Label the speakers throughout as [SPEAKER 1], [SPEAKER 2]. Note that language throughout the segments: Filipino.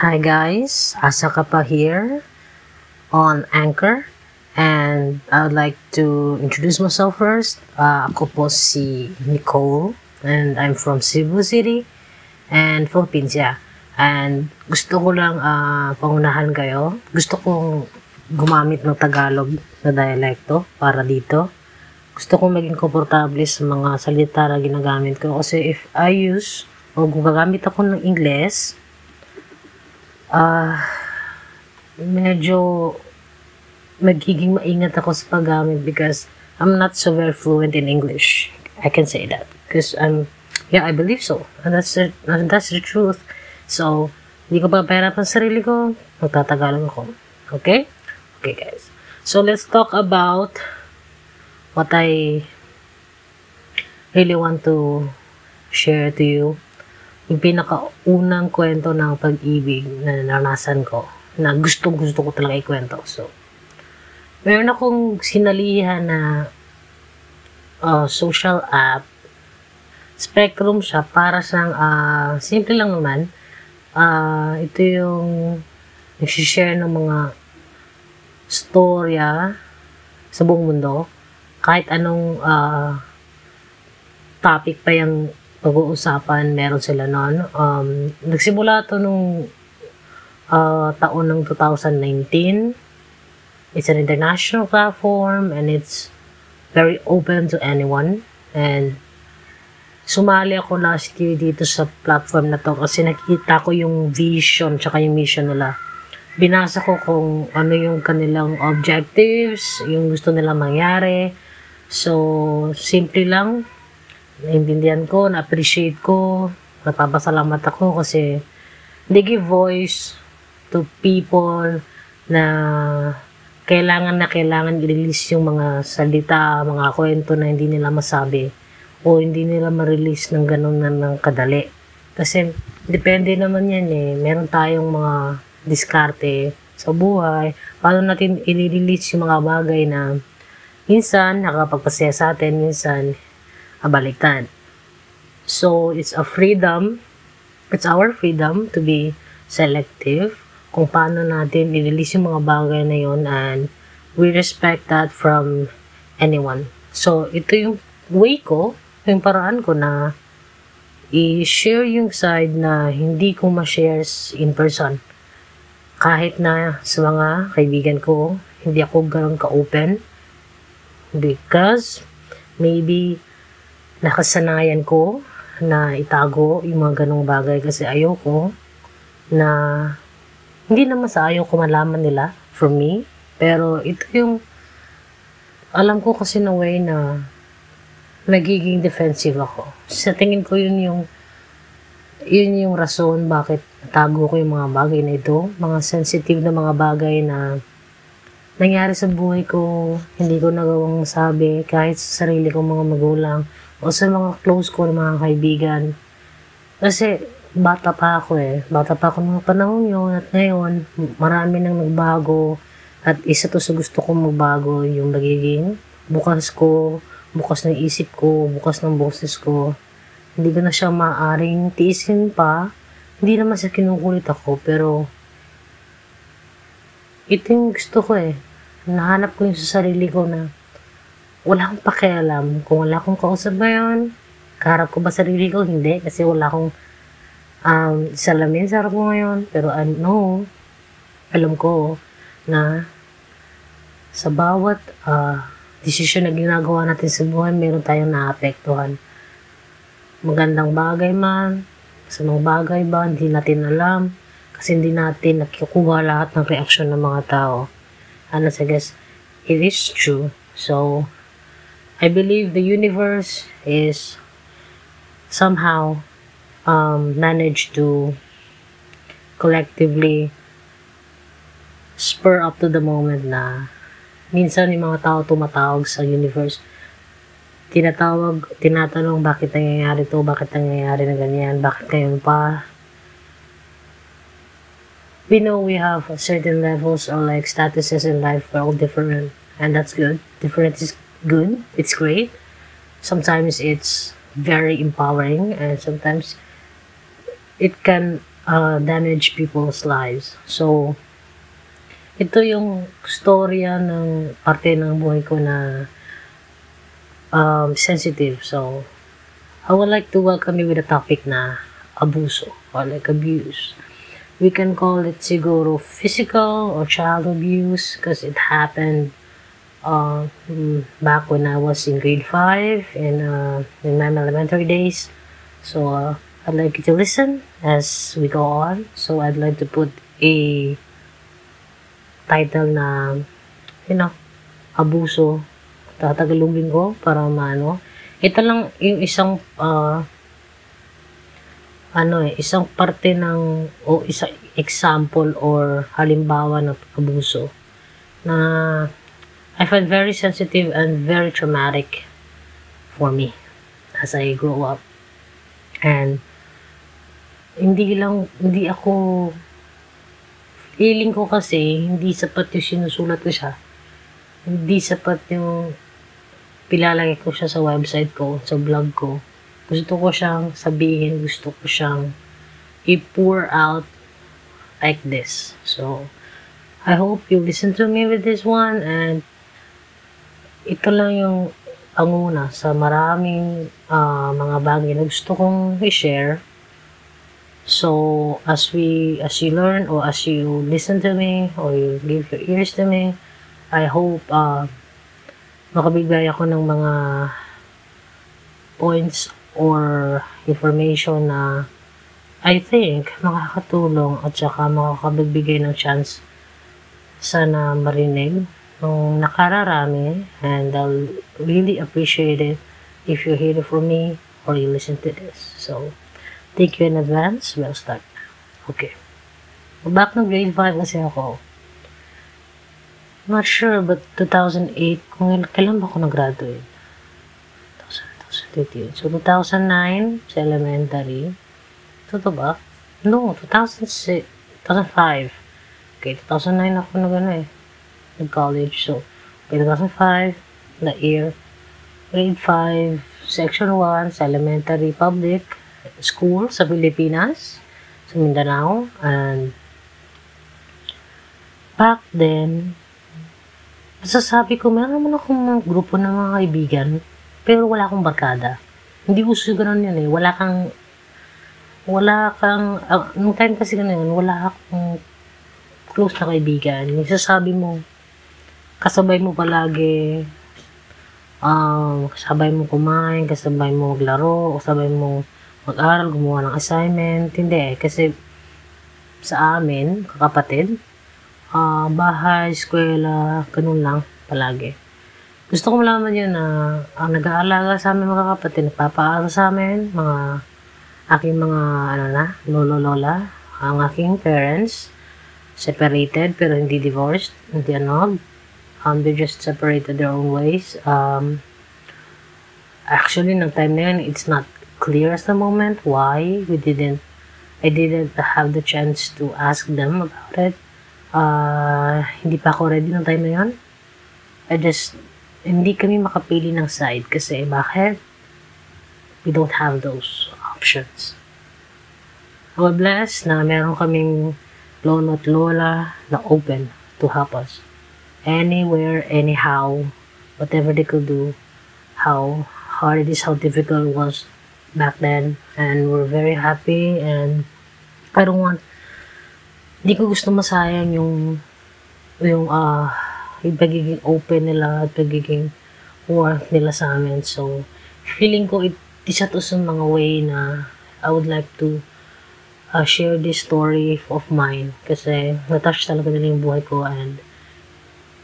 [SPEAKER 1] Hi guys, Asaka pa here on Anchor and I would like to introduce myself first. Uh, ako po si Nicole and I'm from Cebu City and Philippines, yeah. And gusto ko lang uh, pangunahan kayo. Gusto kong gumamit ng Tagalog na dialekto para dito. Gusto kong maging komportable sa mga salita na ginagamit ko kasi if I use o kung gagamit ako ng Ingles, ah, medyo magiging maingat ako sa paggamit because I'm not so very fluent in English. I can say that. Because I'm, yeah, I believe so. And that's the, and that's the truth. So, hindi ko papahirapan sa sarili ko, magtatagalog ako. Okay? Okay, guys. So, let's talk about what I really want to share to you yung pinakaunang kwento ng pag-ibig na naranasan ko na gustong gusto ko talaga ikwento. So, meron akong sinalihan na uh, social app. Spectrum siya para siyang uh, simple lang naman. Uh, ito yung nagsishare ng mga storya sa buong mundo. Kahit anong uh, topic pa yung pag-uusapan, meron sila noon. Um, nagsimula to nung uh, taon ng 2019. It's an international platform and it's very open to anyone. And sumali ako last year dito sa platform na to kasi nakikita ko yung vision tsaka yung mission nila. Binasa ko kung ano yung kanilang objectives, yung gusto nila mangyari. So, simple lang, naintindihan ko, na-appreciate ko, napapasalamat ako kasi they give voice to people na kailangan na kailangan i-release yung mga salita, mga kwento na hindi nila masabi o hindi nila ma-release ng ganun na ng kadali. Kasi depende naman yan eh. Meron tayong mga diskarte sa buhay. Paano natin i-release yung mga bagay na minsan nakapagpasaya sa atin, minsan abaliktad. So, it's a freedom, it's our freedom to be selective kung paano natin i-release yung mga bagay na yon and we respect that from anyone. So, ito yung way ko, yung paraan ko na i-share yung side na hindi ko ma-share in person. Kahit na sa mga kaibigan ko, hindi ako ganun ka-open. Because, maybe, nakasanayan ko na itago yung mga ganong bagay kasi ayoko na hindi naman sa ayaw ko malaman nila from me. Pero ito yung alam ko kasi na way na nagiging defensive ako. Sa tingin ko yun yung yun yung rason bakit tago ko yung mga bagay na ito. Mga sensitive na mga bagay na nangyari sa buhay ko, hindi ko nagawang sabi kahit sa sarili kong mga magulang o sa mga close ko ng mga kaibigan. Kasi bata pa ako eh. Bata pa ako mga panahon yun at ngayon marami nang nagbago at isa to sa gusto kong magbago yung magiging bukas ko, bukas ng isip ko, bukas ng boses ko. Hindi ko na siya maaring tiisin pa. Hindi naman sa kinukulit ako pero ito yung gusto ko eh. Nahanap ko yung sa sarili ko na wala akong pakialam. Kung wala akong kausap ngayon, kaharap ko ba sarili ko? Hindi, kasi wala akong um, salamin sa harap ko ngayon. Pero ano, alam ko na sa bawat uh, desisyon na ginagawa natin sa buhay, meron tayong naapektuhan. Magandang bagay man, sa mga bagay ba, hindi natin alam. Kasi hindi natin nakikuha lahat ng reaksyon ng mga tao. Ano sa guess, it is true. So, I believe the universe is somehow um, managed to collectively spur up to the moment na minsan yung mga tao tumatawag sa universe tinatawag, tinatanong bakit nangyayari to, bakit nangyayari na ganyan, bakit ngayon pa. We know we have certain levels or like statuses in life, we're all different, and that's good. Different is good. It's great. Sometimes it's very empowering, and sometimes it can uh, damage people's lives. So, ito yung storya ng parte ng buhay ko na um, sensitive. So, I would like to welcome you with a topic na abuso or like abuse. We can call it siguro physical or child abuse because it happened uh, back when I was in grade 5 in, uh, in my elementary days. So, uh, I'd like you to listen as we go on. So, I'd like to put a title na, you know, abuso. Tatagalugin ko para maano. Ito lang yung isang, uh, ano eh, isang parte ng, o isang example or halimbawa ng abuso na I find very sensitive and very traumatic for me as I grow up. And hindi lang, hindi ako, feeling ko kasi, hindi sapat yung sinusulat ko siya. Hindi sapat yung pilalagay ko siya sa website ko, sa blog ko. Gusto ko siyang sabihin, gusto ko siyang i-pour out like this. So, I hope you listen to me with this one and ito lang yung ang una sa maraming uh, mga bagay na gusto kong i-share. So, as we, as you learn or as you listen to me or you give your ears to me, I hope uh, makabigay ako ng mga points or information na I think makakatulong at saka makakapagbigay ng chance sana marinig nung nakararami and I'll really appreciate it if you hear it from me or you listen to this. So, thank you in advance. We'll start Okay. Back no grade 5 kasi ako. Not sure, but 2008, kung kailan ba ako nag-graduate? 2013. So, 2009, sa elementary. Totoo ba? No, 2006, 2005. Okay, 2009 ako na gano'n eh nag-college. So, grade 2005, the year, grade 5, section 1 sa elementary public school sa Pilipinas, sa Mindanao. And back then, masasabi ko, meron naman akong grupo ng mga kaibigan, pero wala akong barkada. Hindi uso ganun yan eh. Wala kang, wala kang, uh, nung time kasi ganun, wala akong close na kaibigan. Yung sasabi mo, kasabay mo palagi um, kasabay mo kumain, kasabay mo maglaro, kasabay mo mag-aral, gumawa ng assignment. Hindi eh, kasi sa amin, kakapatid, uh, bahay, eskwela, ganun lang palagi. Gusto ko malaman yun na ang nag-aalaga sa amin mga kapatid, nagpapaaral sa amin, mga aking mga ano na, lolo lola, ang aking parents, separated pero hindi divorced, hindi ano, um, they just separated their own ways. Um, actually, ng time na yun, it's not clear at the moment why we didn't, I didn't have the chance to ask them about it. Uh, hindi pa ako ready ng time na yun. I just, hindi kami makapili ng side kasi bakit? We don't have those options. We're blessed na meron kaming lolo at lola na open to help us anywhere, anyhow, whatever they could do, how hard it is, how difficult it was back then. And we're very happy and I don't want, hindi ko gusto masayang yung, yung, uh, yung pagiging open nila at pagiging work nila sa amin. So, feeling ko, it, isa to sa mga way na I would like to uh, share this story of mine kasi natouch talaga nila yung buhay ko and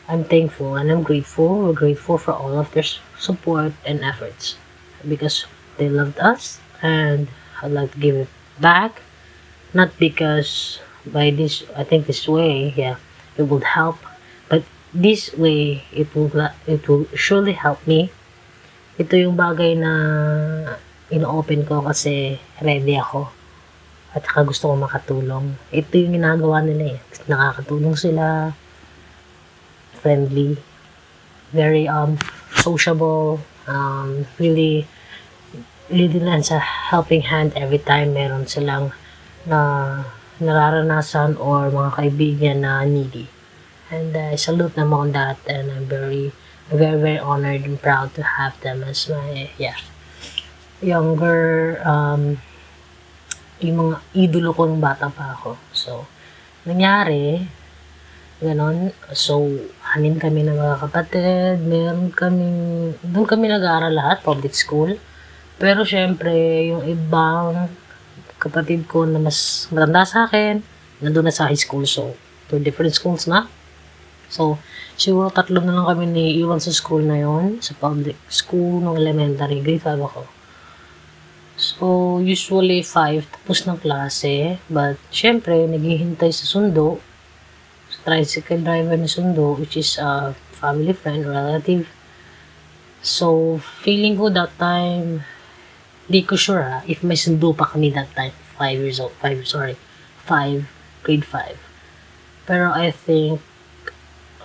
[SPEAKER 1] I'm thankful and I'm grateful. We're grateful for all of their support and efforts because they loved us and I'd like to give it back. Not because by this, I think this way, yeah, it would help, but this way, it will, it will surely help me. Ito yung bagay na ino-open ko kasi ready ako. At saka gusto ko makatulong. Ito yung ginagawa nila eh. Nakakatulong sila friendly, very um sociable, um, really really lang sa helping hand every time meron silang na nararanasan or mga kaibigan na needy. And uh, I salute them on that and I'm very, very, very honored and proud to have them as my, yeah, younger, um, yung mga idolo ko nung bata pa ako. So, nangyari, ganon. So, anin kami ng mga kapatid, meron kaming, doon kami nag-aaral lahat, public school. Pero syempre, yung ibang kapatid ko na mas matanda sa akin, nandun na sa high school. So, two different schools na. So, siguro tatlo na lang kami ni iwan sa school na yon sa public school ng elementary. Grade 5 ako. So, usually 5 tapos ng klase. But, syempre, naghihintay sa sundo. Tricycle driver na sundo, which is a family friend, relative. So, feeling ko that time, di ko sure ha, if may sundo pa kami that time. 5 years old, 5, sorry, 5, grade 5. Pero I think,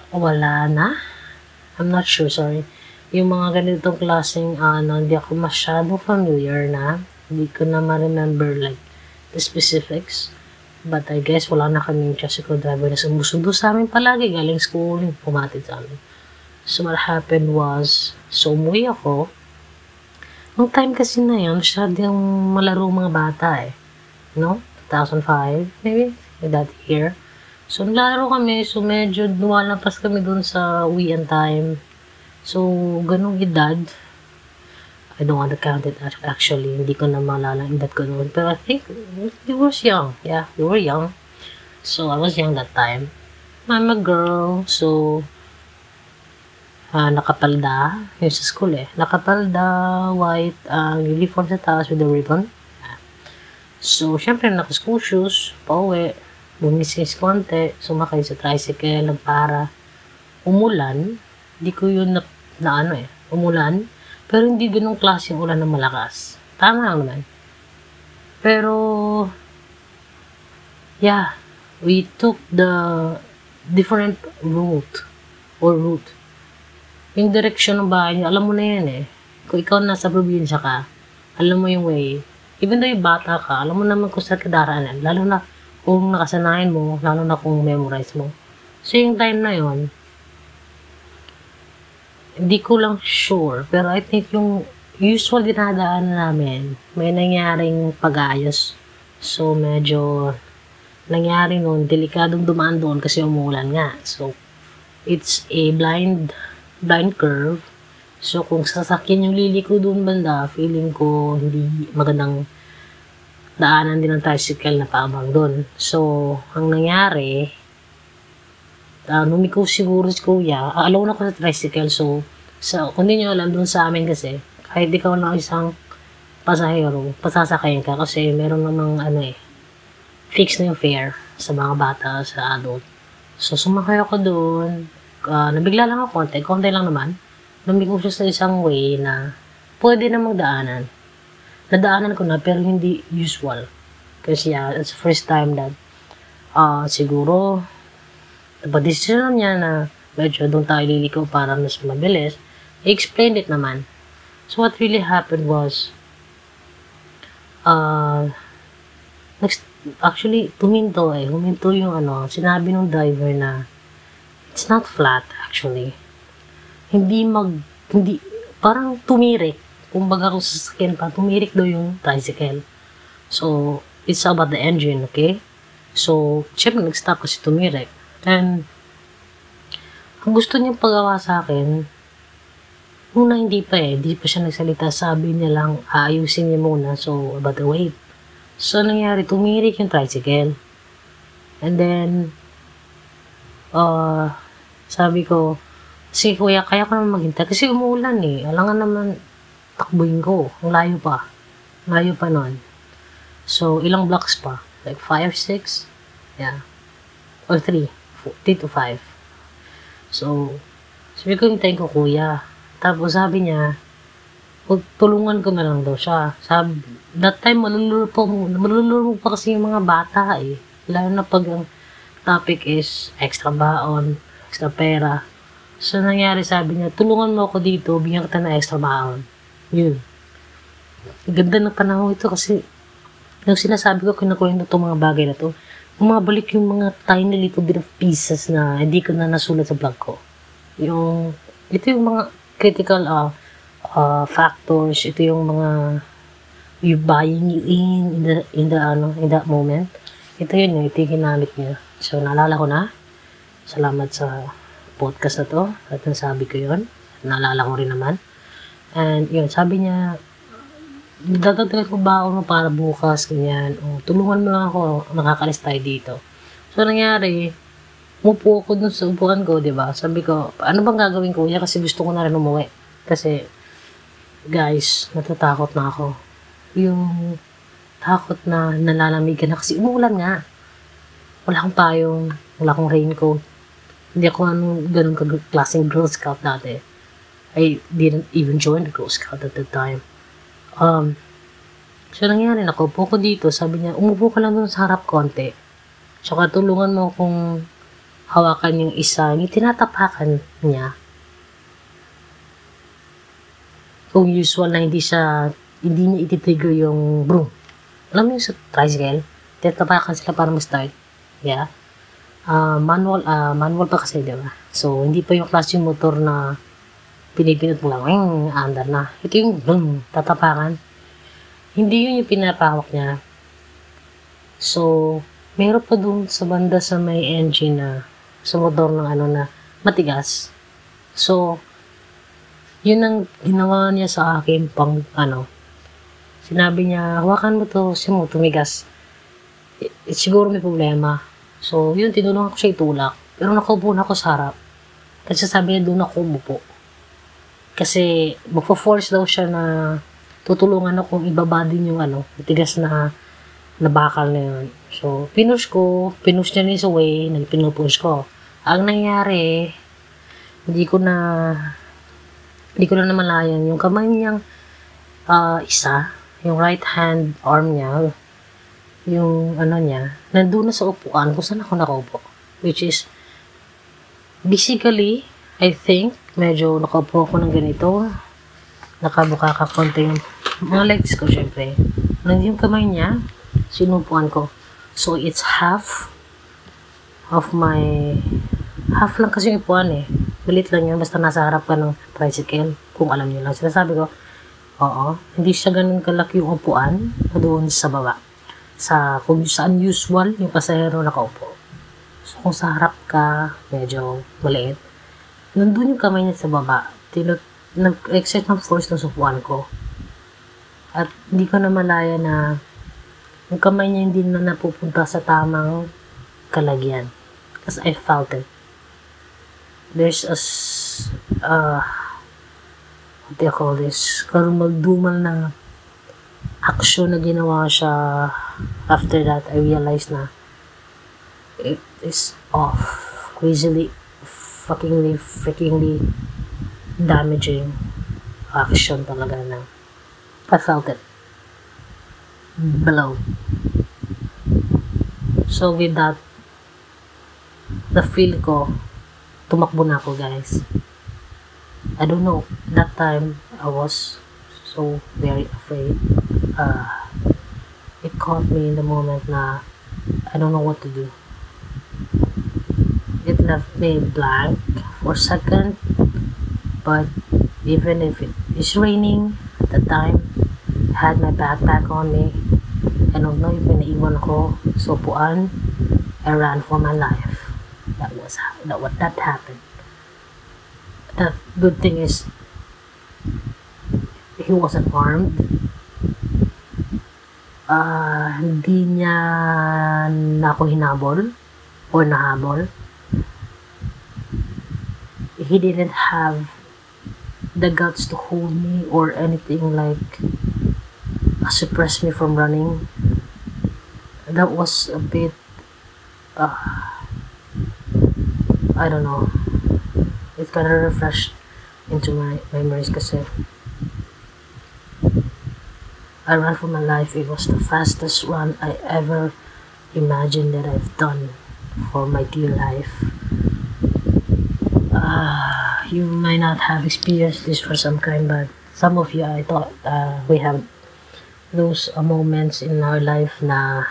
[SPEAKER 1] wala na. I'm not sure, sorry. Yung mga ganitong klaseng, ano, hindi ako masyado familiar na. Hindi ko na ma-remember, like, the specifics. But I guess wala na kaming tricycle driver na sumusundo sa amin palagi galing school, pumatid sa amin. So what happened was, so umuwi ako. Nung time kasi na yun, masyadong malaro mga bata eh. No? 2005, maybe? That year. So, naglaro kami. So, medyo lumalampas kami dun sa uwian time. So, ganong edad. I don't want to count it actually. Hindi ko na maalala ang edad ko noon. Pero I think we was young. Yeah, we were young. So, I was young that time. I'm a girl. So, uh, nakapalda. Yun sa school eh. Nakapalda, white, uh, uniform sa taas with a ribbon. So, syempre, naka-school shoes, pauwi bumisis konti, sumakay sa tricycle, nagpara. Umulan, di ko yun na, na ano eh, umulan, pero hindi ganong klaseng ulan na malakas. Tama lang naman. Pero, yeah, we took the different route or route. Yung direction ng bahay niya, alam mo na yan eh. Kung ikaw nasa probinsya ka, alam mo yung way. Even though yung bata ka, alam mo naman kung saan ka daraanan. Lalo na kung nakasanayan mo, lalo na kung memorize mo. So, yung time na yon hindi ko lang sure, pero I think yung usual dinadaan namin, may nangyaring pag-ayos. So, medyo nangyari noon, delikadong dumaan doon kasi umulan nga. So, it's a blind, blind curve. So, kung sasakyan yung liliko doon banda, feeling ko hindi magandang daanan din ng tricycle na paabang doon. So, ang nangyari, uh, numiko siguro si kuya, uh, alone ako sa tricycle, so, so kung hindi nyo alam, doon sa amin kasi, kahit ikaw lang isang pasahero, pasasakayin ka kasi meron namang ano eh, fix na yung fare sa mga bata, sa adult. So, sumakay ako doon, uh, nabigla lang ako konti, konti lang naman, lumiko siya sa isang way na pwede na magdaanan. Nadaanan ko na pero hindi usual. Kasi yeah, it's the first time that uh, siguro napadesisyon niya na medyo doon tayo liliko para mas mabilis. I explained it naman. So what really happened was uh, next, actually tuminto eh. Huminto yung ano, sinabi ng driver na it's not flat actually. Hindi mag, hindi, parang tumirik kumbaga kung sasakyan pa, tumirik daw yung tricycle. So, it's about the engine, okay? So, syempre nag-stop kasi tumirik. And, ang gusto niya pagawa sa akin, muna hindi pa eh, hindi pa siya nagsalita, sabi niya lang, aayusin niya muna, so, about the weight. So, nangyari, tumirik yung tricycle. And then, uh, sabi ko, sige kuya, kaya ko naman maghintay. Kasi umuulan eh. Alangan naman, takbuhin ko. Ang layo pa. Layo pa nun. So, ilang blocks pa? Like 5, 6? Yeah. Or 3. 3 to 5. So, sabi ko, hintayin ko kuya. Tapos sabi niya, tulungan ko na lang daw siya. Sabi, that time, maluluro po, maluluro pa kasi yung mga bata eh. Lalo na pag ang topic is extra baon, extra pera. So, nangyari sabi niya, tulungan mo ako dito, bigyan kita ng extra baon. Yun. Ganda ng panahon ito kasi yung sinasabi ko, kinukwento itong mga bagay na to, bumabalik yung mga tiny little bit of pieces na hindi ko na nasulat sa blog ko. Yung, ito yung mga critical uh, uh, factors, ito yung mga you buying you in in the in the ano in that moment. Ito yun ito yung ginamit niya. So naalala ko na. Salamat sa podcast na to at nasabi ko yun. Naalala ko rin naman. And yun sabi niya dadagdagan ko ba ako para bukas ganyan o tulungan mo lang ako nakakalis tayo dito so nangyari umupo ako dun sa upuan ko, di ba? Sabi ko, ano bang gagawin ko? Kasi gusto ko na rin umuwi. Kasi, guys, natatakot na ako yung takot na nalalamigan na kasi umuulan nga. Wala akong payong, wala akong raincoat. Hindi ako ano, ganun klaseng Girl Scout dati. I didn't even join the Girl Scout at the time. Um, so nangyari, nakaupo ko dito, sabi niya, umupo ka lang doon sa harap konti. Tsaka tulungan mo kung hawakan yung isa, yung tinatapakan niya. Kung usual na hindi siya hindi niya ititrigger yung broom. Alam mo yung sa tricycle, tatapakan sila para mag-start. Yeah. Uh, manual, uh, manual pa kasi, di ba? So, hindi pa yung klase yung motor na pinipinot mo lang, wing, under na. Ito yung boom, tatapakan. Hindi yun yung pinapahawak niya. So, meron pa dun sa banda sa may engine na sa motor ng ano na matigas. So, yun ang ginawa niya sa akin pang ano, Sinabi niya, hawakan mo to, siya mo, tumigas. I, siguro may problema. So, yun, tinulungan ko siya itulak. Pero nakaupo na ako sa harap. Kasi sabi niya, doon ako umupo. Kasi, magpo-force daw siya na tutulungan akong ibaba din yung ano, tigas na na bakal na yun. So, pinush ko, pinush niya ni way, nagpinupush ko. Ang nangyari, hindi ko na, hindi ko na namalayan yung kamay niyang uh, isa, yung right hand arm niya, yung ano niya, nandun na sa upuan kung saan ako nakaupo. Which is, basically, I think, medyo nakaupo ako ng ganito. Nakabuka ka konti yung mga legs ko, syempre. Nandun yung kamay niya, sinupuan ko. So, it's half of my, half lang kasi yung upuan eh. Balit lang yun, basta nasa harap ka ng tricycle, kung alam niyo lang. Sinasabi ko, Oo. Hindi siya ganun kalaki yung upuan doon sa baba. Sa kung saan usual yung pasahero nakaupo. So kung sa harap ka, medyo maliit. Nandun yung kamay niya sa baba. Tinut nag-exert ng force ng upuan ko. At hindi ko na malaya na yung kamay niya hindi na napupunta sa tamang kalagyan. Because I felt it. There's a uh, what do you call this, karoon magdumal na action na ginawa siya after that I realized na it is off crazily fuckingly freakingly damaging action talaga na I felt it below so with that the feel ko tumakbo na ako guys I don't know. That time, I was so very afraid. Uh, it caught me in the moment na I don't know what to do. It left me blank for a second. But even if it is raining at the time, I had my backpack on me. I don't know if naiwan ako sa upuan. I ran for my life. That was how, that what that happened. the good thing is he wasn't armed. Uh, hindi niya na ako hinabol or nahabol. He didn't have the guts to hold me or anything like uh, suppress me from running. That was a bit, uh, I don't know. it kind of refreshed into my memories kasi I ran for my life. It was the fastest run I ever imagined that I've done for my dear life. Uh, you might not have experienced this for some kind, but some of you I thought uh, we have those uh, moments in our life na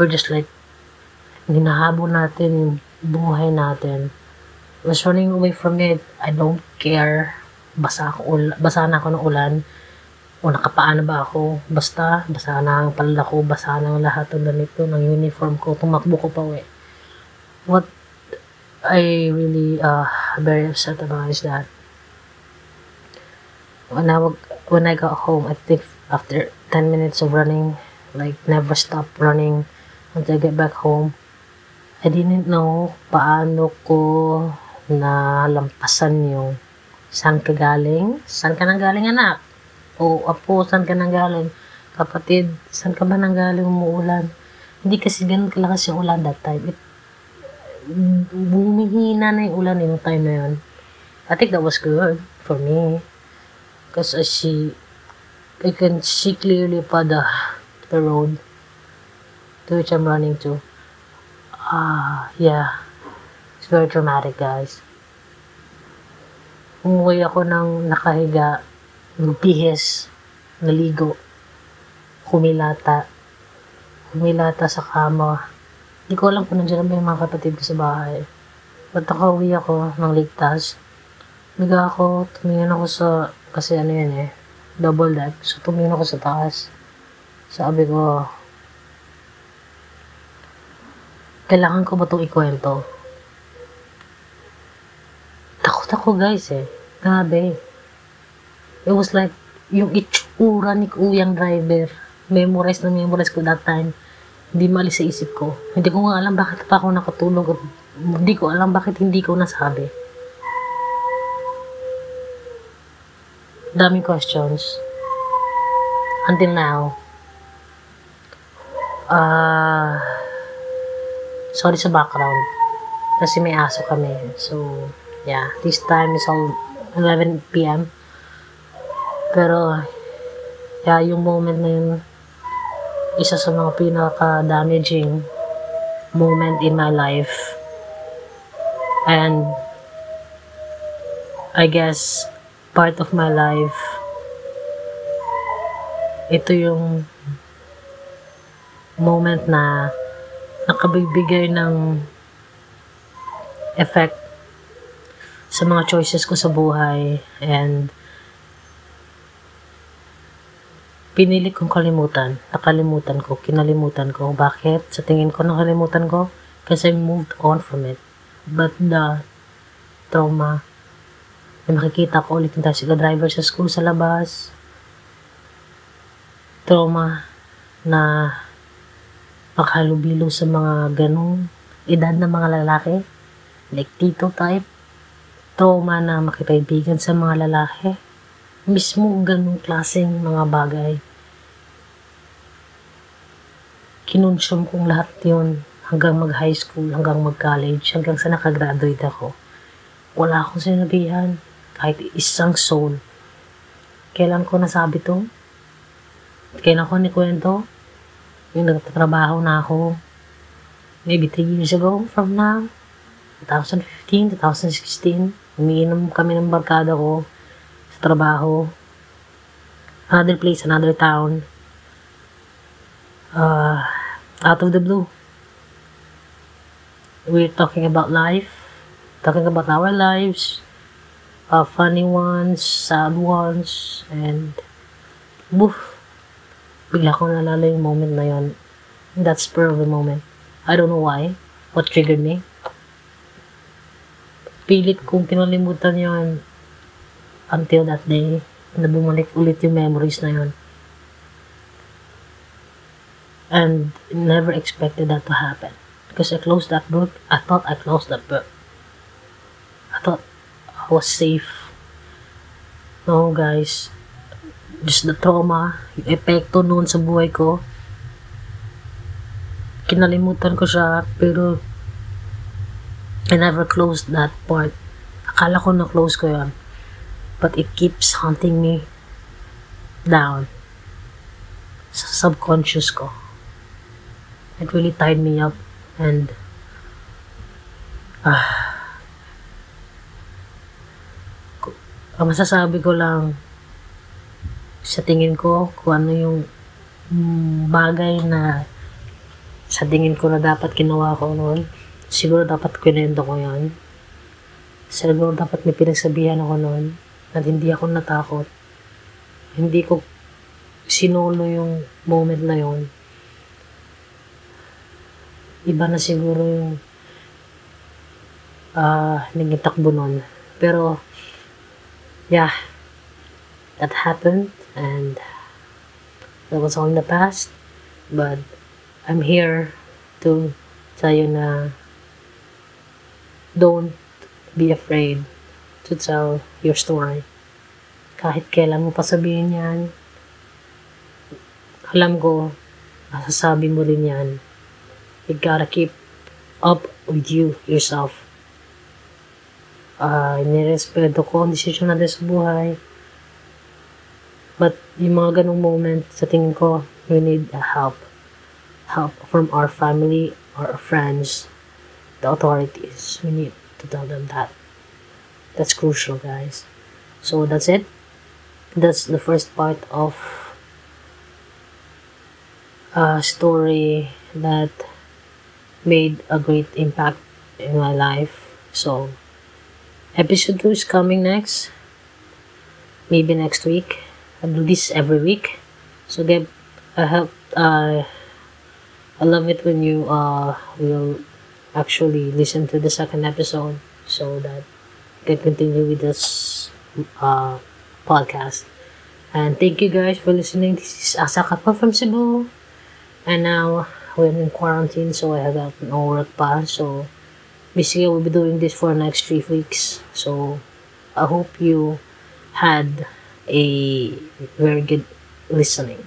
[SPEAKER 1] we're just like hinahabol natin yung buhay natin. I was running away from it. I don't care. Basa, ako, ul- basa na ako ng ulan. O nakapaano ba ako. Basta, basa na ang palda ko. Basa na ang lahat ng ganito, ng uniform ko. Tumakbo ko pa uwi. What I really uh, very upset about is that when I when I got home, I think after 10 minutes of running, like never stop running until I get back home, I didn't know paano ko nalampasan yung saan ka galing? Saan ka nang galing anak? O apo, saan ka nang galing? Kapatid, saan ka ba nang galing umuulan? Hindi kasi ganun kalakas yung ulan that time. It, bumihina na yung ulan yung time na yun. I think that was good for me. Because I see, I can see clearly pa the, the road to which I'm running to. Ah, yeah. It's very dramatic, guys. Umuwi ako ng nakahiga, bihis, naligo, kumilata, kumilata sa kama. Hindi ko alam kung nandiyan ba yung mga kapatid ko sa bahay. Ba't nakauwi ako ng ligtas? Biga ako, tumingin ako sa, kasi ano yan eh, double deck. So tumingin ako sa taas. Sabi ko, kailangan ko ba itong ikwento? Takot ako guys eh. Grabe. It was like, yung itsura ni kuyang driver. Memorize na memorize ko that time. Hindi malis sa isip ko. Hindi ko nga alam bakit pa ako nakatulog. Hindi ko alam bakit hindi ko nasabi. Daming questions. Until now. Ah... sorry sa background. Kasi may aso kami. So, yeah. This time is all 11 p.m. Pero, yeah, yung moment na yun, isa sa mga pinaka-damaging moment in my life. And, I guess, part of my life, ito yung moment na nakabigbigay ng effect sa mga choices ko sa buhay and pinili kong kalimutan. Nakalimutan ko, kinalimutan ko. Bakit? Sa tingin ko nakalimutan ko kasi I moved on from it. But the trauma na makikita ko ulit yung tricycle driver sa school sa labas. Trauma na makahalubilo sa mga ganong edad na mga lalaki. Like tito type. Trauma na makipaibigan sa mga lalaki. Mismo ganong klaseng mga bagay. Kinonsum kong lahat yon hanggang mag-high school, hanggang mag-college, hanggang sa nakagraduate ako. Wala akong sinabihan kahit isang soul. Kailan ko nasabi to? Kailan ko ni kwento? Yung nagtatrabaho na ako. Maybe 3 years ago from now. 2015, 2016. Umiinom kami ng barkada ko trabaho. Another place, another town. Uh, out of the blue. We're talking about life. Talking about our lives. Uh, funny ones, sad ones, and boof bigla ko nalala yung moment na yun. That spur of the moment. I don't know why. What triggered me. Pilit kong kinalimutan yon until that day na bumalik ulit yung memories na yon. And never expected that to happen. Because I closed that book. I thought I closed that book. I thought I was safe. No, guys just the trauma, yung epekto noon sa buhay ko. Kinalimutan ko siya, pero I never closed that part. Akala ko na-close ko yan. But it keeps haunting me down sa subconscious ko. It really tied me up and ah, ang masasabi ko lang sa tingin ko kung ano yung mm, bagay na sa tingin ko na dapat ginawa ko noon. Siguro dapat kwento ko yon. Siguro dapat may pinagsabihan ako noon at hindi ako natakot. Hindi ko sinulo yung moment na yon. Iba na siguro yung uh, naging takbo nun. Pero, yeah, that happened and that was all in the past. But, I'm here to tell you na don't be afraid to tell your story. Kahit kailan mo pa sabihin yan, alam ko, masasabi mo rin yan. You gotta keep up with you, yourself. Uh, nirespeto ko ang desisyon natin sa buhay. But, yung mga ganong moment, sa tingin ko, we need help. Help from our family or our friends, the authorities. We need to tell them that. That's crucial, guys. So, that's it. That's the first part of a story that made a great impact in my life. So, episode 2 is coming next. Maybe next week. I do this every week. So, get, I hope, uh, I love it when you, uh, will actually listen to the second episode so that can continue with this, uh, podcast. And thank you guys for listening. This is Asa Kappa from Cebu. And now, we're in quarantine, so I have got no work pa. So, basically, we'll be doing this for the next three weeks. So, I hope you had a very good listening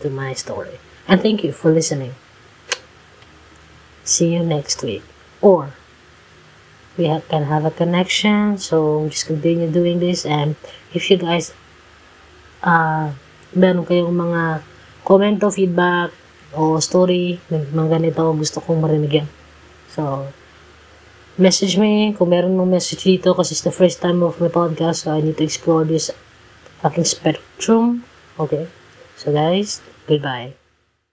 [SPEAKER 1] to my story. And thank you for listening. See you next week. Or, we have, can have a connection. So, just continue doing this. And if you guys, uh, meron kayong mga comment o feedback o story, mga ganito, gusto kong marinig yan. So, message me kung meron ng message dito kasi it's the first time of my podcast so I need to explore this fucking spectrum. Okay? So guys, goodbye.